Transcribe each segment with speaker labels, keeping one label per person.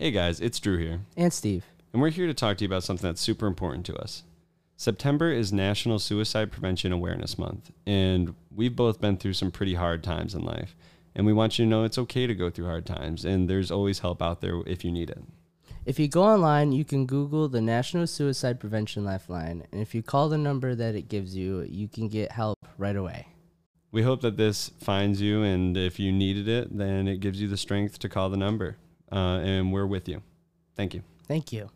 Speaker 1: Hey guys, it's Drew here,
Speaker 2: And Steve.
Speaker 1: and we're here to talk to you about something that's super important to us. September is National Suicide Prevention Awareness Month, and we've both been through some pretty hard times in life. And we want you to know it's okay to go through hard times, and there's always help out there if you need it.
Speaker 2: If you go online, you can Google the National Suicide Prevention Lifeline, and if you call the number that it gives you, you can get help right away.
Speaker 1: We hope that this finds you, and if you needed it, then it gives you the strength to call the number, uh, and we're with you. Thank you.
Speaker 2: Thank you.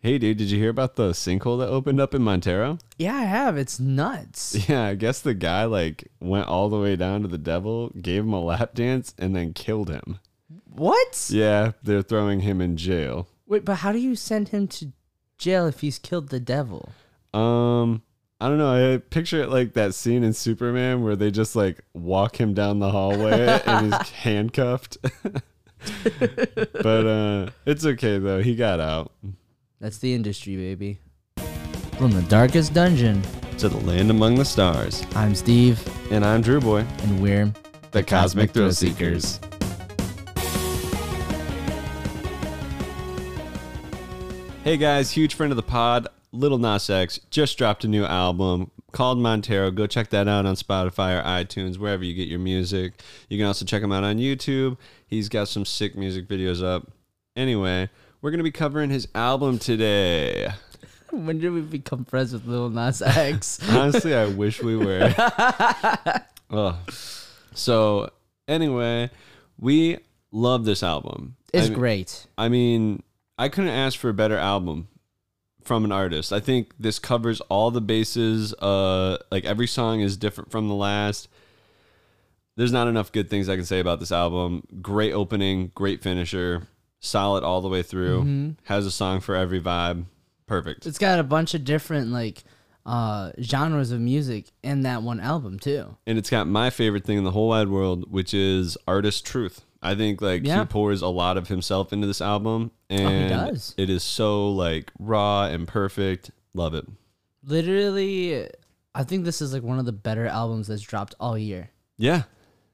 Speaker 1: Hey, dude, did you hear about the sinkhole that opened up in Montero?
Speaker 2: Yeah, I have. It's nuts.
Speaker 1: Yeah, I guess the guy like went all the way down to the devil, gave him a lap dance, and then killed him.
Speaker 2: What?
Speaker 1: Yeah, they're throwing him in jail.
Speaker 2: Wait, but how do you send him to jail if he's killed the devil?
Speaker 1: Um, I don't know. I picture it like that scene in Superman where they just like walk him down the hallway and he's handcuffed. but uh it's okay though. He got out
Speaker 2: That's the industry, baby. From the darkest dungeon,
Speaker 1: to the land among the stars.
Speaker 2: I'm Steve,
Speaker 1: And I'm Drew Boy,
Speaker 2: and we're
Speaker 1: the Cosmic Thrill Seekers. Hey guys, huge friend of the pod, Lil Nas X just dropped a new album called Montero. Go check that out on Spotify or iTunes, wherever you get your music. You can also check him out on YouTube. He's got some sick music videos up. Anyway, we're going to be covering his album today.
Speaker 2: When did we become friends with Lil Nas X?
Speaker 1: Honestly, I wish we were. Ugh. So, anyway, we love this album.
Speaker 2: it's
Speaker 1: I mean-
Speaker 2: great.
Speaker 1: I mean, I couldn't ask for a better album from an artist. I think this covers all the bases. Uh, like every song is different from the last. There's not enough good things I can say about this album. Great opening, great finisher, solid all the way through. Has a song for every vibe. Perfect.
Speaker 2: It's got a bunch of different like uh genres of music in that one album too.
Speaker 1: and it's got my favorite thing in the whole wide world, which is artist truth. I think like
Speaker 2: Yeah.
Speaker 1: he pours a lot of himself into this album, oh, and
Speaker 2: does.
Speaker 1: it is so like raw and perfect. Love it.
Speaker 2: Literally, I think this is like one of the better albums that's dropped all year.
Speaker 1: Yeah,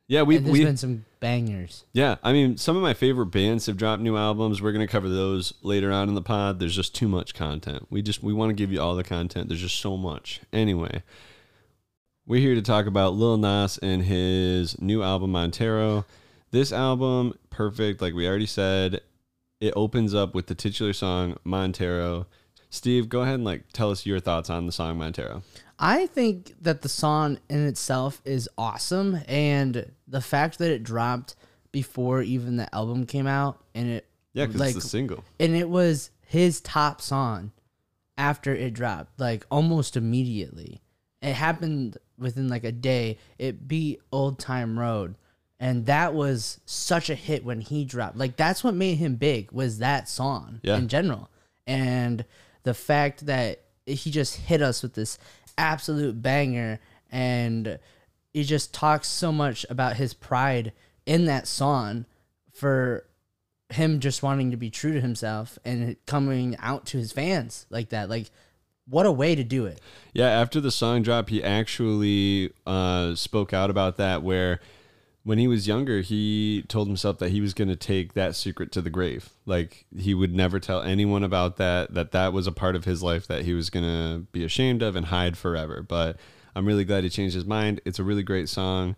Speaker 1: yeah.
Speaker 2: We've, there's
Speaker 1: we
Speaker 2: been some bangers.
Speaker 1: yeah. I mean, some of my favorite bands have dropped new albums. We're gonna cover those later on in the pod. There's just too much content. We just we want to give you all the content. There's just so much. Anyway, we're here to talk about Lil Nas and his new album Montero. This album, perfect. Like we already said, it opens up with the titular song Montero. Steve, go ahead and like tell us your thoughts on the song Montero.
Speaker 2: I think that the song in itself is awesome, and the fact that it dropped before even the album came out, and it
Speaker 1: Yeah, because
Speaker 2: like
Speaker 1: it's a single.
Speaker 2: and it was his top song after it dropped, like almost immediately. It happened within like a day. It beat Old Town Road. And that was such a hit when he dropped. Like that's what made him big was that song
Speaker 1: Yeah.
Speaker 2: in general. And the fact that he just hit us with this absolute banger and he just talks so much about his pride in that song for him just wanting to be true to himself and coming out to his fans like that. Like, what a way to do it.
Speaker 1: Yeah, after the song drop, he actually uh, spoke out about that. Where when he was younger, he told himself that he was going to take that secret to the grave. Like he would never tell anyone about that. That that was a part of his life that he was going to be ashamed of and hide forever. But I'm really glad he changed his mind. It's a really great song.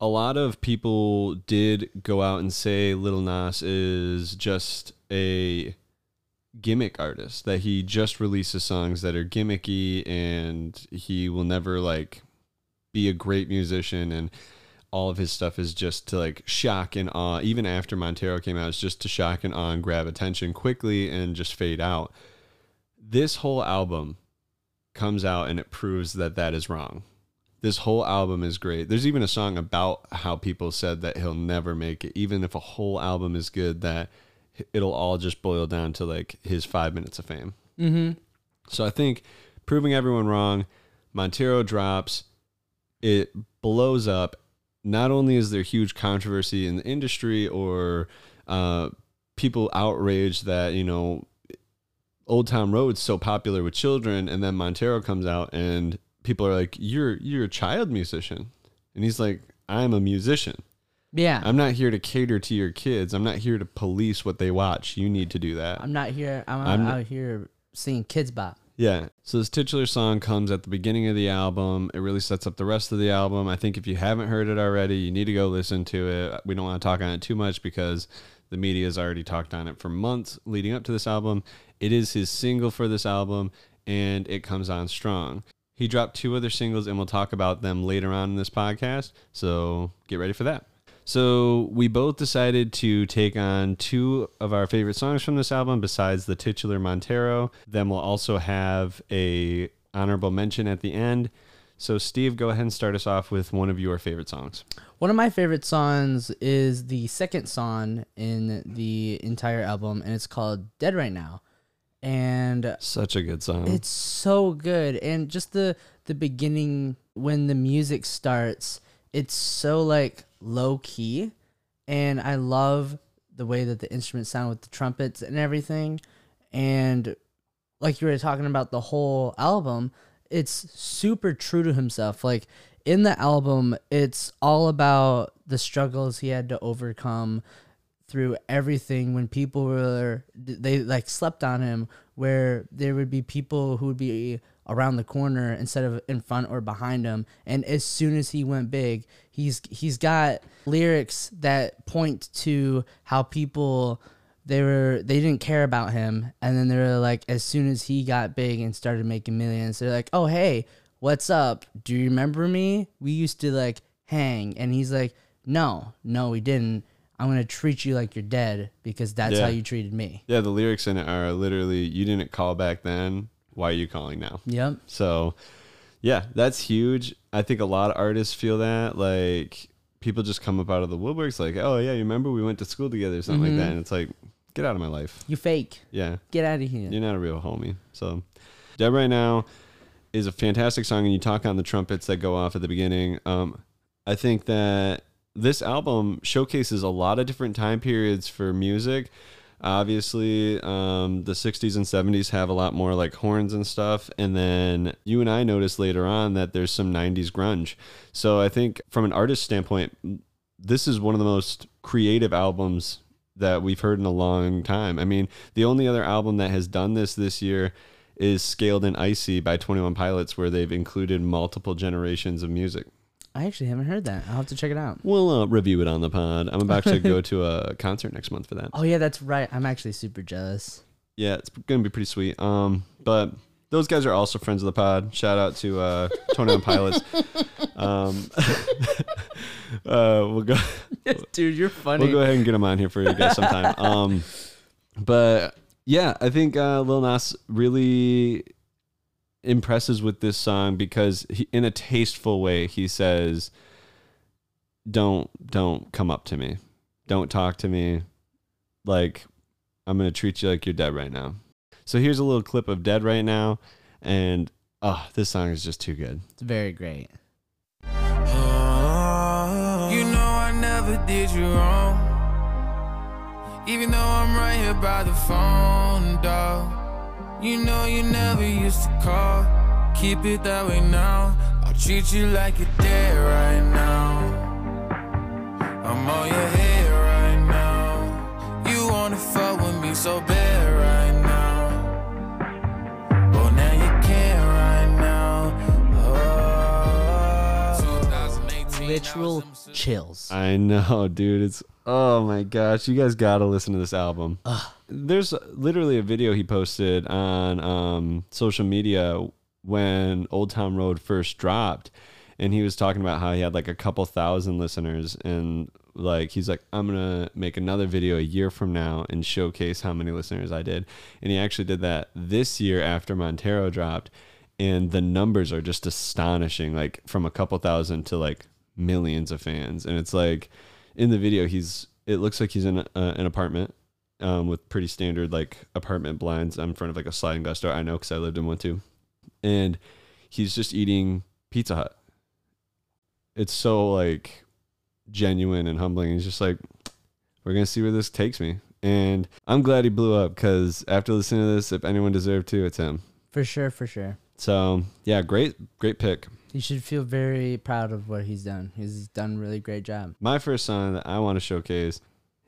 Speaker 1: A lot of people did go out and say Lil Nas is just a gimmick artist that he just releases songs that are gimmicky and he will never like be a great musician and all of his stuff is just to like shock and awe even after Montero came out it's just to shock and awe and grab attention quickly and just fade out this whole album comes out and it proves that that is wrong this whole album is great there's even a song about how people said that he'll never make it even if a whole album is good that it'll all just boil down to like his five minutes of fame.
Speaker 2: Mm-hmm.
Speaker 1: So I think proving everyone wrong, Montero drops, it blows up. Not only is there huge controversy in the industry or uh, people outraged that, you know, Old Town Road's so popular with children, and then Montero comes out and people are like, You're you're a child musician. And he's like, I'm a musician.
Speaker 2: Yeah.
Speaker 1: I'm not here to cater to your kids. I'm not here to police what they watch. You need to do that.
Speaker 2: I'm not here. I'm,
Speaker 1: I'm-
Speaker 2: out here seeing kids bop.
Speaker 1: Yeah. So this titular song comes at the beginning of the album. It really sets up the rest of the album. I think if you haven't heard it already, you need to go listen to it. We don't want to talk on it too much because the media has already talked on it for months leading up to this album. It is his single for this album and it comes on strong. He dropped two other singles and we'll talk about them later on in this podcast. So get ready for that. So we both decided to take on two of our favorite songs from this album besides the titular Montero. Then we'll also have a honorable mention at the end. So Steve, go ahead and start us off with one of your favorite songs.
Speaker 2: One of my favorite songs is the second song in the entire album, and it's called "Dead Right Now." And
Speaker 1: Such a good song.
Speaker 2: It's so good, and just the the beginning when the music starts, it's so like low key, and I love the way that the instruments sound with the trumpets and everything, and like you were talking about the whole album, it's super true to himself. Like in the album, it's all about the struggles he had to overcome through everything when people were they like slept on him where there would be people who would be around the corner instead of in front or behind him and as soon as he went big he's he's got lyrics that point to how people they were they didn't care about him and then they were like as soon as he got big and started making millions they're like oh hey what's up do you remember me we used to like hang and he's like no no we didn't i'm gonna treat you like you're dead because that's
Speaker 1: Yeah.
Speaker 2: how you treated me
Speaker 1: yeah, the lyrics in it are literally you didn't call back then. Why are you calling now?
Speaker 2: yep
Speaker 1: So, yeah, that's huge. I think a lot of artists feel that. Like, people just come up out of the woodworks, like, oh, yeah, you remember we went to school together, or something like that. And it's like, get out of my life.
Speaker 2: you fake
Speaker 1: Yeah,
Speaker 2: get out of here
Speaker 1: you're not a real homie. So, Dead Right Now is a fantastic song, and you talk on the trumpets that go off at the beginning. Um, I think that this album showcases a lot of different time periods for music. Obviously, um, the 60s and 70s have a lot more like horns and stuff. And then you and I noticed later on that there's some 90s grunge. So I think from an artist standpoint, this is one of the most creative albums that we've heard in a long time. I mean, the only other album that has done this this year is Scaled and Icy by 21 Pilots, where they've included multiple generations of music.
Speaker 2: I actually haven't heard that i'll have to check it out
Speaker 1: We'll uh, review it on the pod. I'm about to go to a concert next month for that.
Speaker 2: oh yeah that's right i'm actually super jealous
Speaker 1: Yeah, it's to be pretty sweet. Um, but those guys are also friends of the pod. Shout out to uh, 21 Pilots. Um, uh, we'll go.
Speaker 2: dude you're funny
Speaker 1: We'll go ahead and get them on here for you guys sometime. um, but yeah, I think uh, Lil Nas really impresses with this song because he, in a tasteful way, he says, "Don't don't come up to me, don't talk to me, like I'm gonna treat you like you're dead right now." So here's a little clip of "Dead Right Now," and oh, this song is just too good.
Speaker 2: it's very great oh,
Speaker 3: You know I never did you wrong. Even though I'm right here by the phone, dog. You know you never used to call. Keep it that way now. I'll treat you like you're dead right now. I'm on your head right now. You wanna fuck with me so bad right
Speaker 2: literal
Speaker 3: that was them-
Speaker 2: chills.
Speaker 1: I know, dude. It's oh my gosh, you guys got to listen to this album. There's literally a video he posted on um, social media when Old Town Road first dropped, and he was talking about how he had like a couple thousand listeners, and like he's like, I'm gonna make another video a year from now and showcase how many listeners I did, and he actually did that this year after Montero dropped, and the numbers are just astonishing, like from a couple thousand to like millions of fans, and it's like in the video he's it looks like he's in a, uh, an apartment um, with pretty standard like apartment blinds in front of like a sliding glass door. I know because I lived in one too, and he's just eating Pizza Hut. It's so like genuine and humbling. He's just like, we're gonna see where this takes me, and I'm glad he blew up because after listening to this, if anyone deserved to, it's him.
Speaker 2: for sure for sure
Speaker 1: So yeah, great, great pick.
Speaker 2: He should feel very proud of what he's done. He's done a really great job.
Speaker 1: My first song that I want to showcase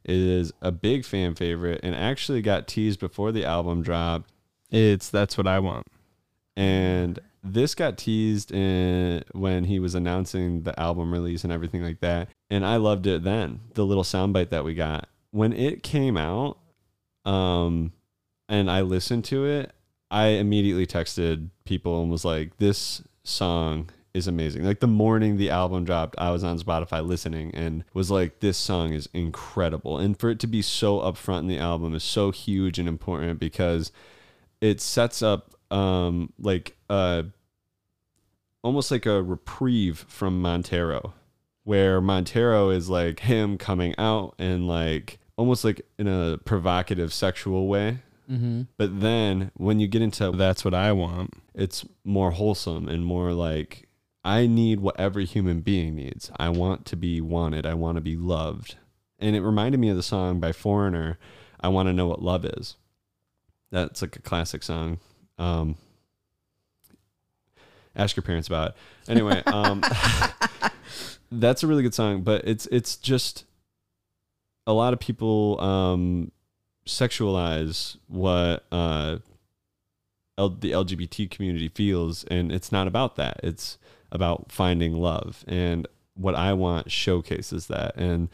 Speaker 1: is a big fan favorite and actually got teased before the album dropped.
Speaker 4: It's that's what I want.
Speaker 1: And this got teased in, when he was announcing the album release and everything like that. And I loved it then, the little soundbite that we got. When it came out, um, and I listened to it, I immediately texted people and was like, this song is amazing. Like the morning the album dropped, I was on Spotify listening and was like, this song is incredible. And for it to be so upfront in the album is so huge and important because it sets up um like uh almost like a reprieve from Montero where Montero is like him coming out and like almost like in a provocative sexual way
Speaker 2: Mm-hmm.
Speaker 1: but then when you get into
Speaker 4: That's what I want.
Speaker 1: it's more wholesome and more like I need what every human being needs. I want to be wanted. I want to be loved. And it reminded me of the song by Foreigner, I want to know what love is. That's like a classic song. Um, ask your parents about it. Anyway, um, that's a really good song, but it's it's just a lot of people um, sexualize what uh, L- the LGBT community feels, and it's not about that. It's about finding love, and what I want showcases that and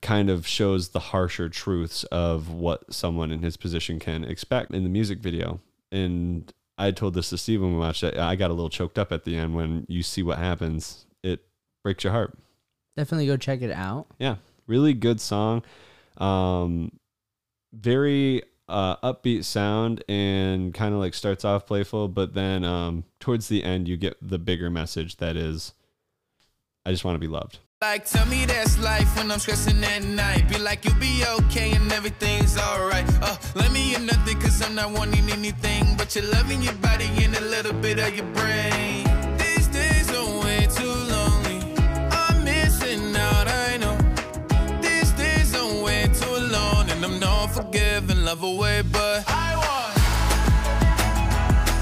Speaker 1: kind of shows the harsher truths of what someone in his position can expect in the music video. And I told this to Steve when we watched it. I got a little choked up at the end when you see what happens. It breaks your heart.
Speaker 2: Definitely go check it out.
Speaker 1: Yeah, really good song. Um, very uh, upbeat sound and kind of like starts off playful, but then um, towards the end you get the bigger message that is, I just want to be loved.
Speaker 3: Like, tell me that's life when I'm stressing at night. Be like, you'll be okay and everything's alright. Uh, let me in nothing, cause I'm not wanting anything. But you're loving your body and a little bit of your brain. Love away, but I want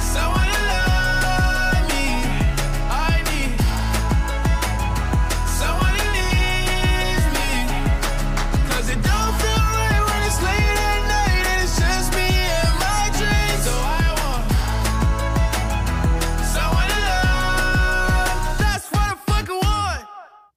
Speaker 3: someone to love me. I need Someone who needs me. Cause it don't feel right when it's late at night and it's just me and my dreams. So I want someone to love. That's what I fucking want.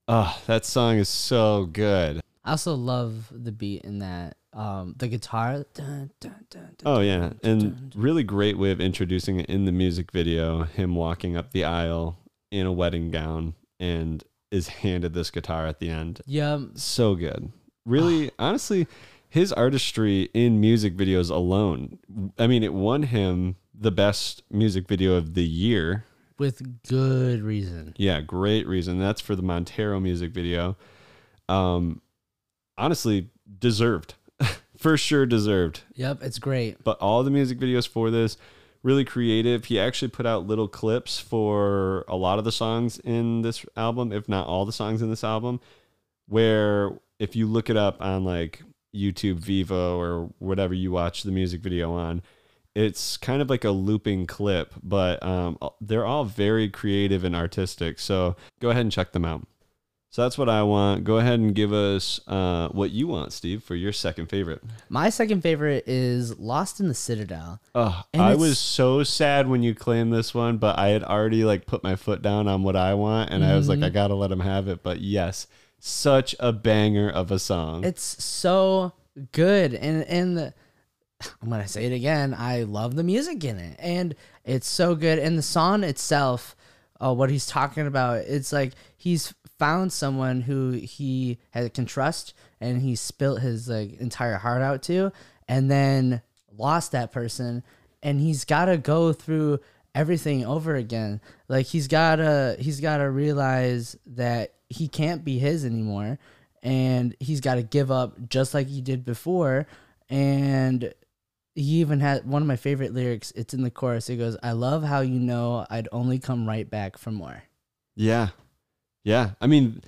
Speaker 1: Oh, that song is so good.
Speaker 2: I also love the beat in that. Um, the guitar. Dun, dun, dun.
Speaker 1: Oh yeah, and really great way of introducing it in the music video. Him walking up the aisle in a wedding gown and is handed this guitar at the end.
Speaker 2: Yeah,
Speaker 1: so good. Really, honestly, his artistry in music videos alone. I mean, it won him the best music video of the year.
Speaker 2: with good reason.
Speaker 1: Yeah, great reason. That's for the Montero music video. Um, honestly, deserved. For sure, deserved.
Speaker 2: Yep, it's great.
Speaker 1: But all the music videos for this really creative. He actually put out little clips for a lot of the songs in this album, if not all the songs in this album, where if you look it up on like YouTube Vevo or whatever you watch the music video on, it's kind of like a looping clip, but um, they're all very creative and artistic. So go ahead and check them out. So that's what I want. Go ahead and give us uh, what you want, Steve, for your second favorite.
Speaker 2: My second favorite is Lost in the Citadel.
Speaker 1: Oh,
Speaker 2: And
Speaker 1: I was so sad when you claimed this one, but I had already like put my foot down on what I want, and I was
Speaker 2: Mm-hmm.
Speaker 1: like, I gotta let him have it. But yes, such a banger of a song.
Speaker 2: It's so good, and and the, I'm gonna say it again. I love the music in it, and it's so good. And the song itself, uh, what he's talking about, it's like he's found someone who he has, can trust, and he spilt his like entire heart out to, and then lost that person, and he's got to go through everything over again. Like he's gotta he's gotta realize that he can't be his anymore and he's got to give up just like he did before and he even had one of my favorite lyrics it's in the chorus it goes i love how you know i'd only come right back for more
Speaker 1: yeah, yeah. I mean,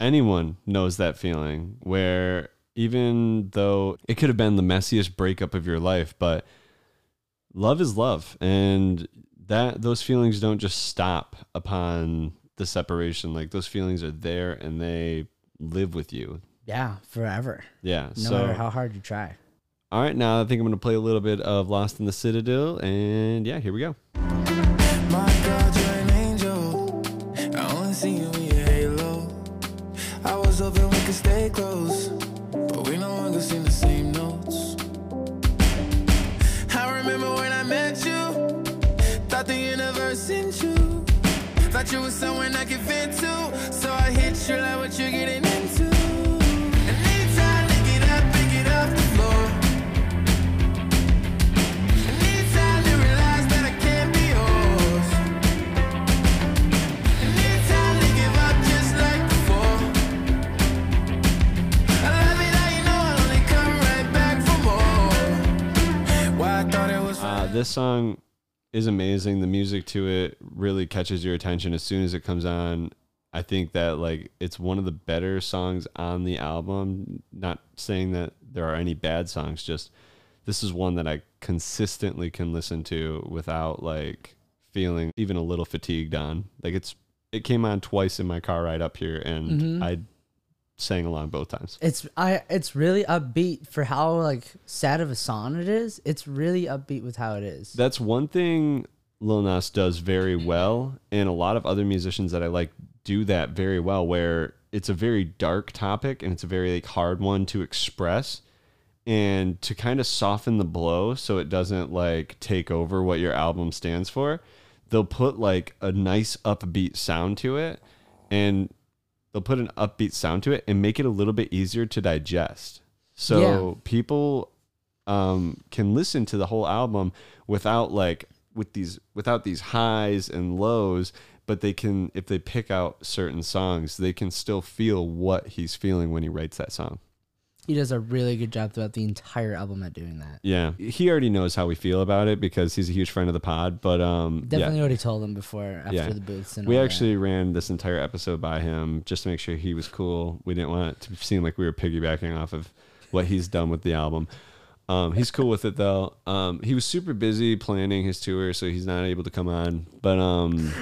Speaker 1: anyone knows that feeling where even though it could have been the messiest breakup of your life, but love is love, and that those feelings don't just stop upon the separation. Like those feelings are there and they live with you.
Speaker 2: Yeah, forever.
Speaker 1: Yeah.
Speaker 2: No
Speaker 1: so
Speaker 2: matter how hard you try.
Speaker 1: all right, now I think I'm gonna play a little bit of Lost in the Citadel, and yeah, here we go.
Speaker 3: You like what you're getting into. And get up, pick it off the floor. And realize that I can't be yours. And give up just like before. I love it how you know I only come right back for more. Why I thought it was
Speaker 1: Uh, this song is amazing. The music to it really catches your attention as soon as it comes on. I think that like it's one of the better songs on the album. Not saying that there are any bad songs, just this is one that I consistently can listen to without like feeling even a little fatigued on. Like it's it came on twice in my car ride up here and mm-hmm. I sang along both times.
Speaker 2: It's I it's really upbeat for how like sad of a song it is. It's really upbeat with how it is.
Speaker 1: That's one thing Lil Nas does very well, and a lot of other musicians that I like do that very well. Where it's a very dark topic and it's a very like hard one to express, and to kind of soften the blow so it doesn't like take over what your album stands for. They'll put like a nice upbeat sound to it, and they'll put an upbeat sound to it and make it a little bit easier to digest. So people um, can listen to the whole album without like with these without these highs and lows but they can if they pick out certain songs they can still feel what he's feeling when he writes that song
Speaker 2: he does a really good job throughout the entire album at doing that.
Speaker 1: yeah he already knows how we feel about it because he's a huge friend of the pod but um
Speaker 2: Definitely
Speaker 1: yeah
Speaker 2: already told him before after
Speaker 1: Yeah.
Speaker 2: the booths and
Speaker 1: we
Speaker 2: all that.
Speaker 1: actually ran this entire episode by him just to make sure he was cool we didn't want it to seem like we were piggybacking off of what he's done with the album um, he's cool with it though. Um, he was super busy planning his tour, so he's not able to come on. But um,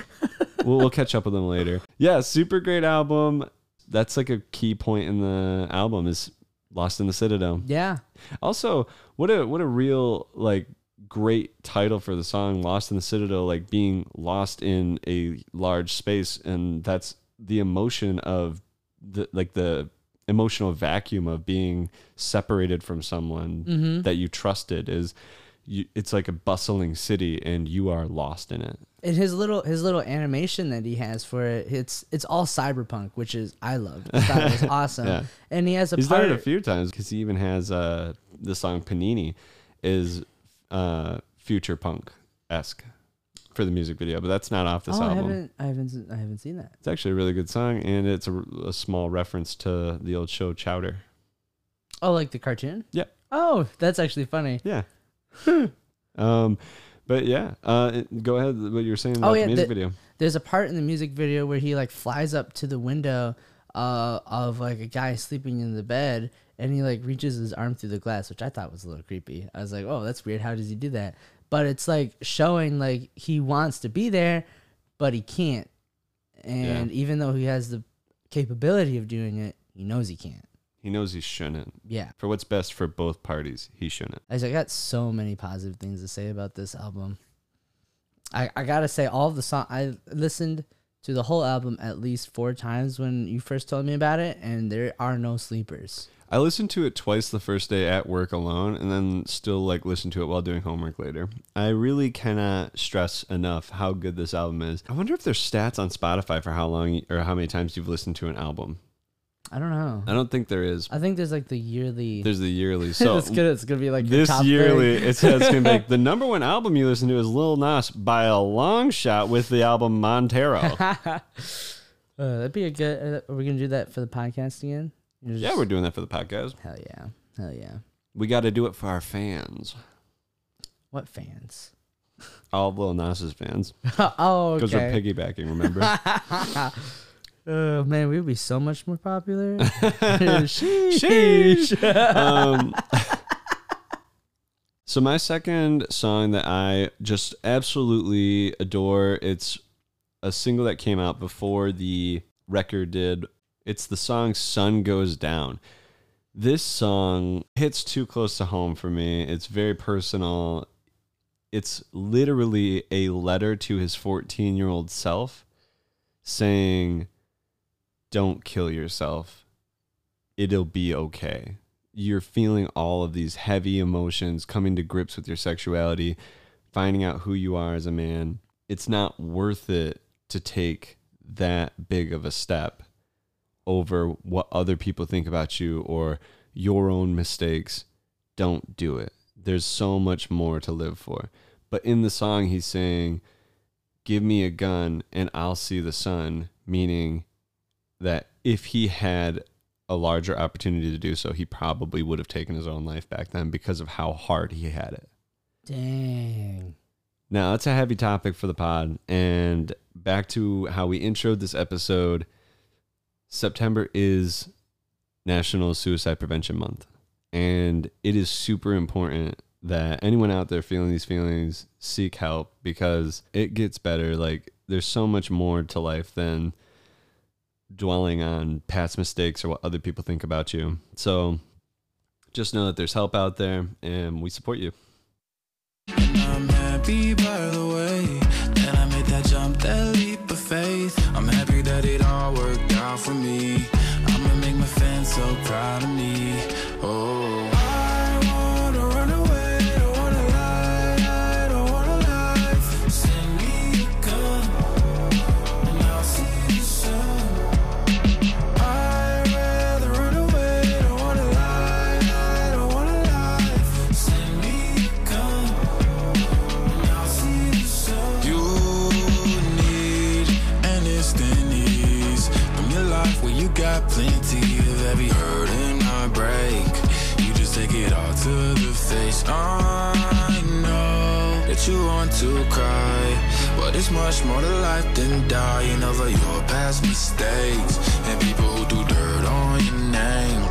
Speaker 1: we'll, we'll catch up with him later. Yeah, super great album. That's like a key point in the album is "Lost in the Citadel."
Speaker 2: Yeah.
Speaker 1: Also, what a what a real like great title for the song "Lost in the Citadel," like being lost in a large space, and that's the emotion of the like the emotional vacuum of being separated from someone that you trusted is you, it's like a bustling city and you are lost in it.
Speaker 2: And his little his little animation that he has for it, it's it's all cyberpunk, which is I loved. I thought it was awesome.
Speaker 1: Yeah.
Speaker 2: And he has a
Speaker 1: He's
Speaker 2: part
Speaker 1: done it a few times because he even has uh the song Panini is uh future punk esque for the music video, but that's not off this
Speaker 2: oh, I
Speaker 1: album.
Speaker 2: haven't I haven't I haven't seen that.
Speaker 1: It's actually a really good song, and it's a, a small reference to the old show Chowder.
Speaker 2: Oh, like the cartoon?
Speaker 1: Yeah.
Speaker 2: Oh, that's actually funny.
Speaker 1: Yeah. um, but yeah, uh, go ahead. What you were saying about
Speaker 2: Oh, yeah,
Speaker 1: the music
Speaker 2: the-
Speaker 1: video?
Speaker 2: There's a part in the music video where he like flies up to the window uh, of like a guy sleeping in the bed and he like reaches his arm through the glass, which I thought was a little creepy. I was like, "Oh, that's weird. How does he do that?" But it's like showing like he wants to be there, but he can't. And even though he has the capability of doing it, he knows he can't.
Speaker 1: He knows he shouldn't.
Speaker 2: Yeah.
Speaker 1: For what's best for both parties, he shouldn't.
Speaker 2: I I got so many positive things to say about this album. I, I gotta say all the song I listened to the whole album at least four times when you first told me about it, and there are no sleepers.
Speaker 1: I listened to it twice the first day at work alone, and then still like listen to it while doing homework later. I really cannot stress enough how good this album is. I wonder if there's stats on Spotify for how long or how many times you've listened to an album.
Speaker 2: I don't know.
Speaker 1: I don't think there is.
Speaker 2: I think there's like the yearly.
Speaker 1: There's the yearly. So
Speaker 2: it's gonna it's gonna be like
Speaker 1: this
Speaker 2: top
Speaker 1: yearly, it says it's gonna be like the number one album you listen to is Lil Nas by a long shot with the album Montero.
Speaker 2: uh, that'd be a good. Uh, are we gonna do that for the podcast again? You're
Speaker 1: yeah, we're doing that for the podcast.
Speaker 2: Hell yeah, hell yeah.
Speaker 1: We got to do it for our fans,
Speaker 2: What fans?
Speaker 1: all of Lil Nas's fans,
Speaker 2: oh,
Speaker 1: because
Speaker 2: okay.
Speaker 1: we're piggybacking. Remember?
Speaker 2: Oh man, we would be so much more popular.
Speaker 1: Sheesh. um, So my second song that I just absolutely adore, it's a single that came out before the record did. It's the song Sun Goes Down. This song hits too close to home for me. It's very personal. It's literally a letter to his 14-year-old self saying don't kill yourself. It'll be okay you're feeling all of these heavy emotions, coming to grips with your sexuality, finding out who you are as a man, it's not worth it to take that big of a step over what other people think about you or your own mistakes. Don't do it. There's so much more to live for. But in the song, he's saying, Give me a gun and I'll see the sun, meaning that if he had a larger opportunity to do so, he probably would have taken his own life back then because of how hard he had it.
Speaker 2: Dang.
Speaker 1: Now, it's a heavy topic for the pod. And back to how we introed this episode September is National Suicide Prevention Month. And it is super important that anyone out there feeling these feelings seek help because it gets better. Like, there's so much more to life than dwelling on past mistakes or what other people think about you. So just know that there's help out there and we support you.
Speaker 3: For me. I'ma make my fans so proud of me. Oh. To cry, but it's much more to life than dying over your past mistakes and people who do dirt on your name.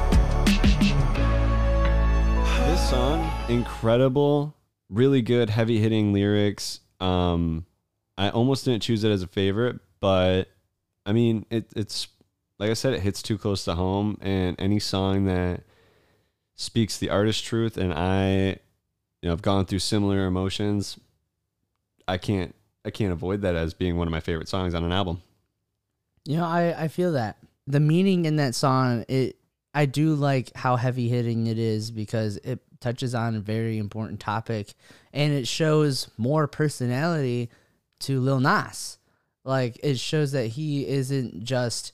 Speaker 1: This song, incredible, really good, heavy hitting lyrics. Um, I almost didn't choose it as a favorite, but I mean, it, it's like I said, it hits too close to home. And any song that speaks the artist's truth, and I, you know, I've gone through similar emotions. I can't, I can't avoid that as being one of my favorite songs on an album.
Speaker 2: You know, I, I feel that. The meaning in that song, it I do like how heavy hitting it is because it touches on a very important topic and it shows more personality to Lil Nas. Like it shows that he isn't just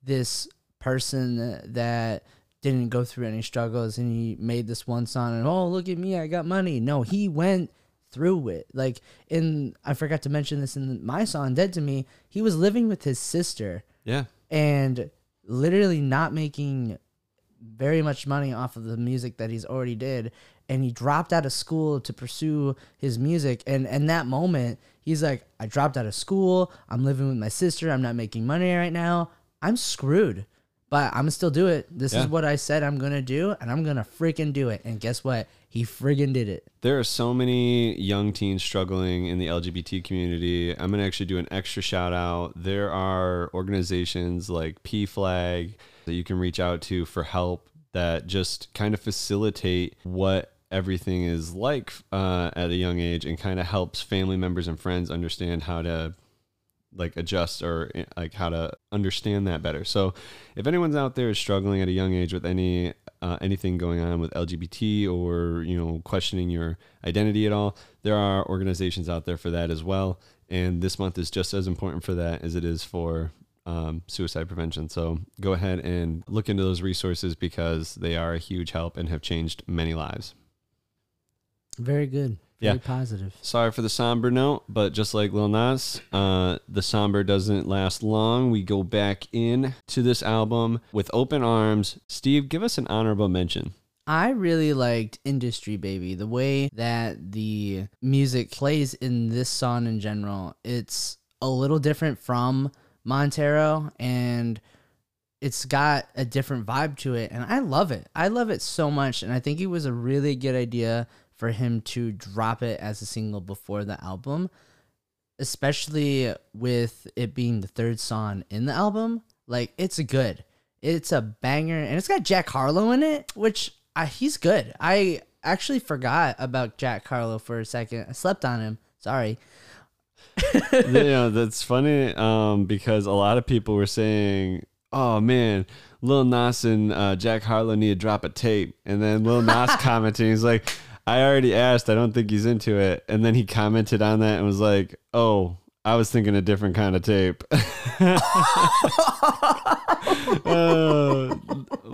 Speaker 2: this person that didn't go through any struggles and he made this one song and oh look at me I got money. No, he went through it. Like in I forgot to mention this in my song Dead to Me, he was living with his sister.
Speaker 1: Yeah.
Speaker 2: and literally not making very much money off of the music that he's already did. And he dropped out of school to pursue his music. And in that moment he's like i dropped out of school. I'm living with my sister. I'm not making money right now. I'm screwed but i'm gonna still do it this
Speaker 1: Yeah.
Speaker 2: is what i said i'm gonna do and i'm gonna freaking do it and guess what he friggin' did it
Speaker 1: There are so many young teens struggling in the LGBT community. I'm to actually do an extra shout out. There are organizations like PFLAG that you can reach out to for help that just kind of facilitate what everything is like uh, at a young age and kind of helps family members and friends understand how to like adjust or eh, like how to understand that better. So, if anyone's out there is struggling at a young age with any uh, anything going on with LGBT or you know questioning your identity at all, there are organizations out there for that as well. And this month is just as important for that as it is for um, suicide prevention. So go ahead and look into those resources because they are a huge help and have changed many lives.
Speaker 2: very good very
Speaker 1: Yeah.
Speaker 2: positive
Speaker 1: Sorry for the somber note, but just like Lil Nas, uh, the somber doesn't last long. We go back in to this album with open arms. Steve, give us an honorable mention.
Speaker 2: I really liked Industry Baby. The way that the music plays in this song in general, it's a little different from Montero and it's got a different vibe to it and I love it. I love it so much and I think it was a really good idea for him to drop it as a single before the album, especially with it being the third song in the album. Like it's good. It's a banger and it's got Jack Harlow in it, which I, he's good. I actually forgot about Jack Harlow for a second. I slept on him. Sorry.
Speaker 1: you know that's funny um, because a lot of people were saying, "Oh man, Lil Nas and uh, Jack Harlow need to drop a tape," and then Lil Nas commenting, he's like, "I already asked. I don't think he's into it." And then he commented on that and was like, "Oh." I was thinking a different kind of tape. uh,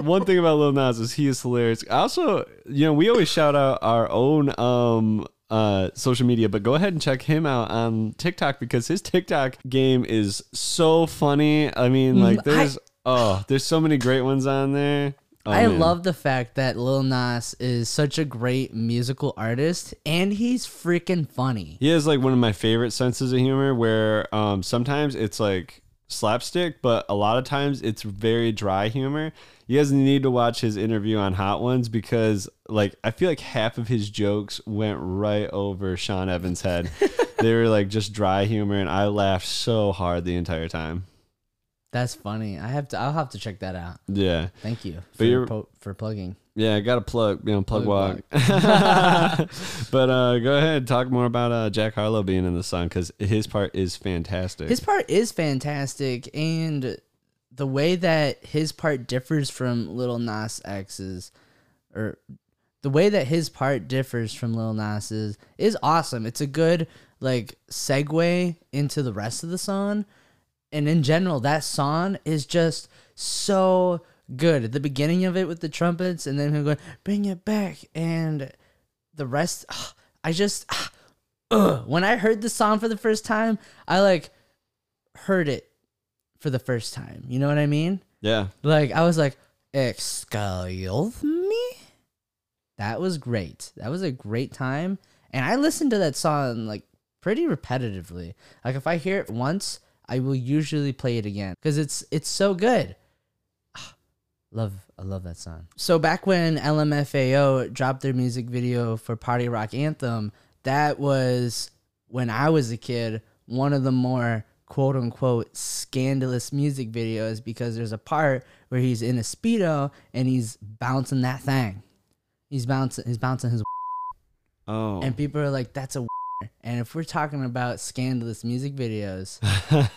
Speaker 1: one thing about Lil Nas is he is hilarious. Also, you know, we always shout out our own um uh social media, but go ahead and check him out on TikTok because his TikTok game is so funny. I mean, like
Speaker 2: Mm, I-
Speaker 1: there's oh, there's so many great ones on there. Oh,
Speaker 2: I
Speaker 1: man.
Speaker 2: love the fact that Lil Nas is such a great musical artist and he's freaking funny.
Speaker 1: He has like one of my favorite senses of humor where um, sometimes it's like slapstick, but a lot of times it's very dry humor. You guys need to watch his interview on Hot Ones because like I feel like half of his jokes went right over Sean Evans' head. they were like just dry humor and I laughed so hard the entire time.
Speaker 2: That's funny. I have to. I'll have to check that out.
Speaker 1: Yeah.
Speaker 2: Thank you for po- for plugging.
Speaker 1: Yeah, I got to plug, you know, plug,
Speaker 2: Plug,
Speaker 1: walk. but uh, go ahead, and talk more about uh, Jack Harlow being in the song because his part is fantastic.
Speaker 2: His part is fantastic, and the way that his part differs from Lil Nas X's, or the way that his part differs from Lil Nas's, is awesome. It's a good like segue into the rest of the song, and in general, that song is just so good. The beginning of it with the trumpets, and then him going, "Bring it back," and the rest. I just. Ugh. When I heard the song for the first time, I like heard it for the first time. You know what I mean?
Speaker 1: yeah.
Speaker 2: Like I was like, "Excuse me." That was great. That was a great time, and I listened to that song like pretty repetitively. Like if I hear it once, I will usually play it again because it's it's so good. Ah, Love, I love that song. So back when LMFAO dropped their music video for Party Rock Anthem, that was when I was a kid, one of the more quote unquote scandalous music videos because there's a part where he's in a speedo and he's bouncing that thing. He's bouncing, he's bouncing his,
Speaker 1: Oh.
Speaker 2: and people are like, "That's a." And if we're talking about scandalous music videos,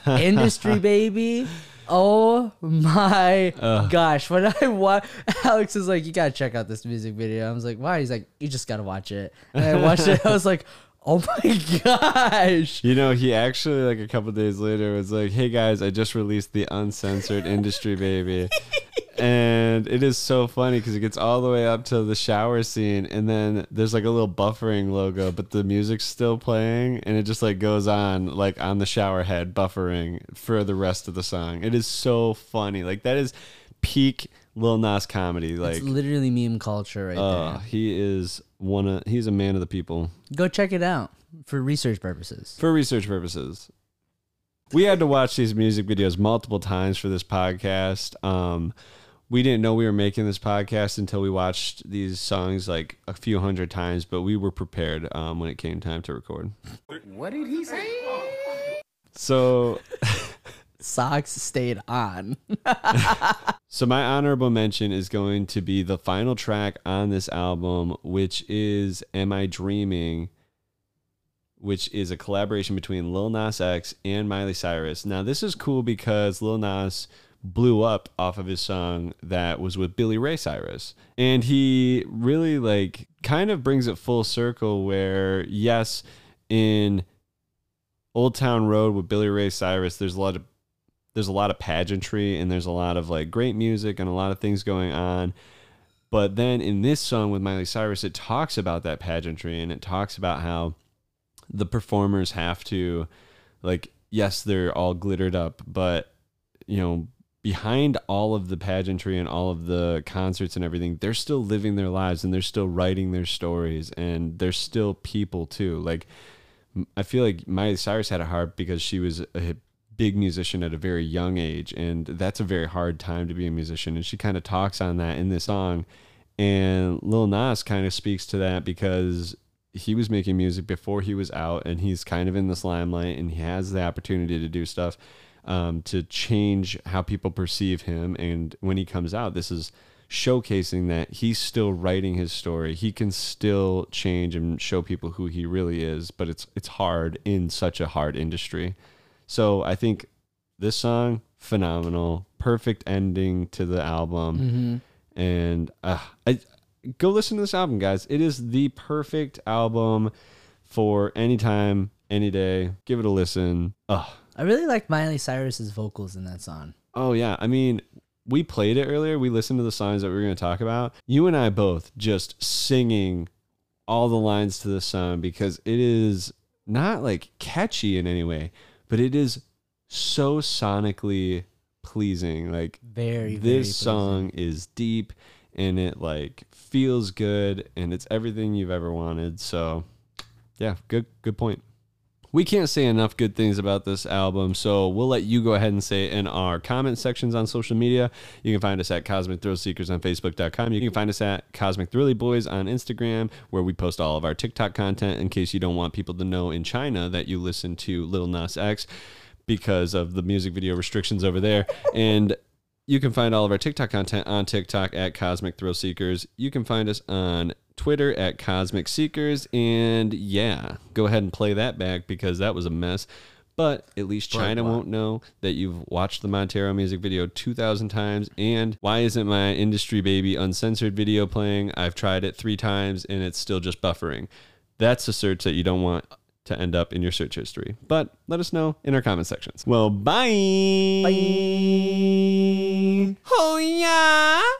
Speaker 2: industry baby, oh my
Speaker 1: Ugh.
Speaker 2: gosh! When I watch, Alex is like, "You gotta check out this music video." I was like, "Why?" He's like, "You just gotta watch it." And I watched it. I was like, "Oh my gosh!"
Speaker 1: You know, he actually like a couple days later was like, "Hey guys, I just released the uncensored industry baby." And it is so funny because it gets all the way up to the shower scene, and then there's like a little buffering logo, but the music's still playing, and it just like goes on like on the shower head buffering for the rest of the song. It is so funny. Like that is peak Lil Nas comedy. Like,
Speaker 2: it's literally meme culture right
Speaker 1: uh, he is one of he's a man of the people.
Speaker 2: Go check it out for research purposes.
Speaker 1: for research purposes. We had to watch these music videos multiple times for this podcast. Um, we didn't know we were making this podcast until we watched these songs like a few hundred times, but we were prepared um, when it came time to record.
Speaker 5: What did he say?
Speaker 1: So,
Speaker 2: Socks stayed on.
Speaker 1: so my honorable mention is going to be the final track on this album, which is "Am I Dreaming," which is a collaboration between Lil Nas X and Miley Cyrus. Now, this is cool because Lil Nas blew up off of his song that was with Billy Ray Cyrus. And he really like kind of brings it full circle where yes, in Old Town Road with Billy Ray Cyrus, there's a lot of there's a lot of pageantry and there's a lot of like great music and a lot of things going on. But then in this song with Miley Cyrus, it talks about that pageantry and it talks about how the performers have to like yes, they're all glittered up, but you know, behind all of the pageantry and all of the concerts and everything, they're still living their lives and they're still writing their stories and they're still people too. Like I feel like Miley Cyrus had a heart because she was a big musician at a very young age and that's a very hard time to be a musician and she kind of talks on that in this song And Lil Nas kind of speaks to that because he was making music before he was out and he's kind of in this limelight and he has the opportunity to do stuff um, to change how people perceive him. And when he comes out, this is showcasing that he's still writing his story. He can still change and show people who he really is, but it's it's hard in such a hard industry. So I think this song phenomenal, perfect ending to the album, and uh, I go listen to this album, guys. It is the perfect album for any time, any day. Give it a listen. Ugh.
Speaker 2: I really like Miley Cyrus's vocals in that song.
Speaker 1: Oh yeah, I mean, we played it earlier. We listened to the songs that we were going to talk about. You and I both just singing all the lines to the song because it is not like catchy in any way, but it is so sonically pleasing. Like
Speaker 2: Very, very
Speaker 1: this song is deep and it like feels good and it's everything you've ever wanted. So yeah, good good point. We can't say enough good things about this album, so we'll let you go ahead and say it in our comment sections on social media. You can find us at Cosmic Thrill Seekers on Facebook.com. You can find us at Cosmic Thrilly Boys on Instagram, where we post all of our TikTok content in case you don't want people to know in China that you listen to Lil Nas X because of the music video restrictions over there. and you can find all of our TikTok content on TikTok at Cosmic Thrill Seekers. You can find us on Twitter at Cosmic Seekers. And yeah, go ahead and play that back because that was a mess. But at least China won't know that you've watched the Montero music video 2,000 times. And why isn't my Industry Baby uncensored video playing? I've tried it three times and it's still just buffering. That's a search that you don't want to end up in your search history. But let us know in our comment sections. Well, bye. Bye. Oh, yeah.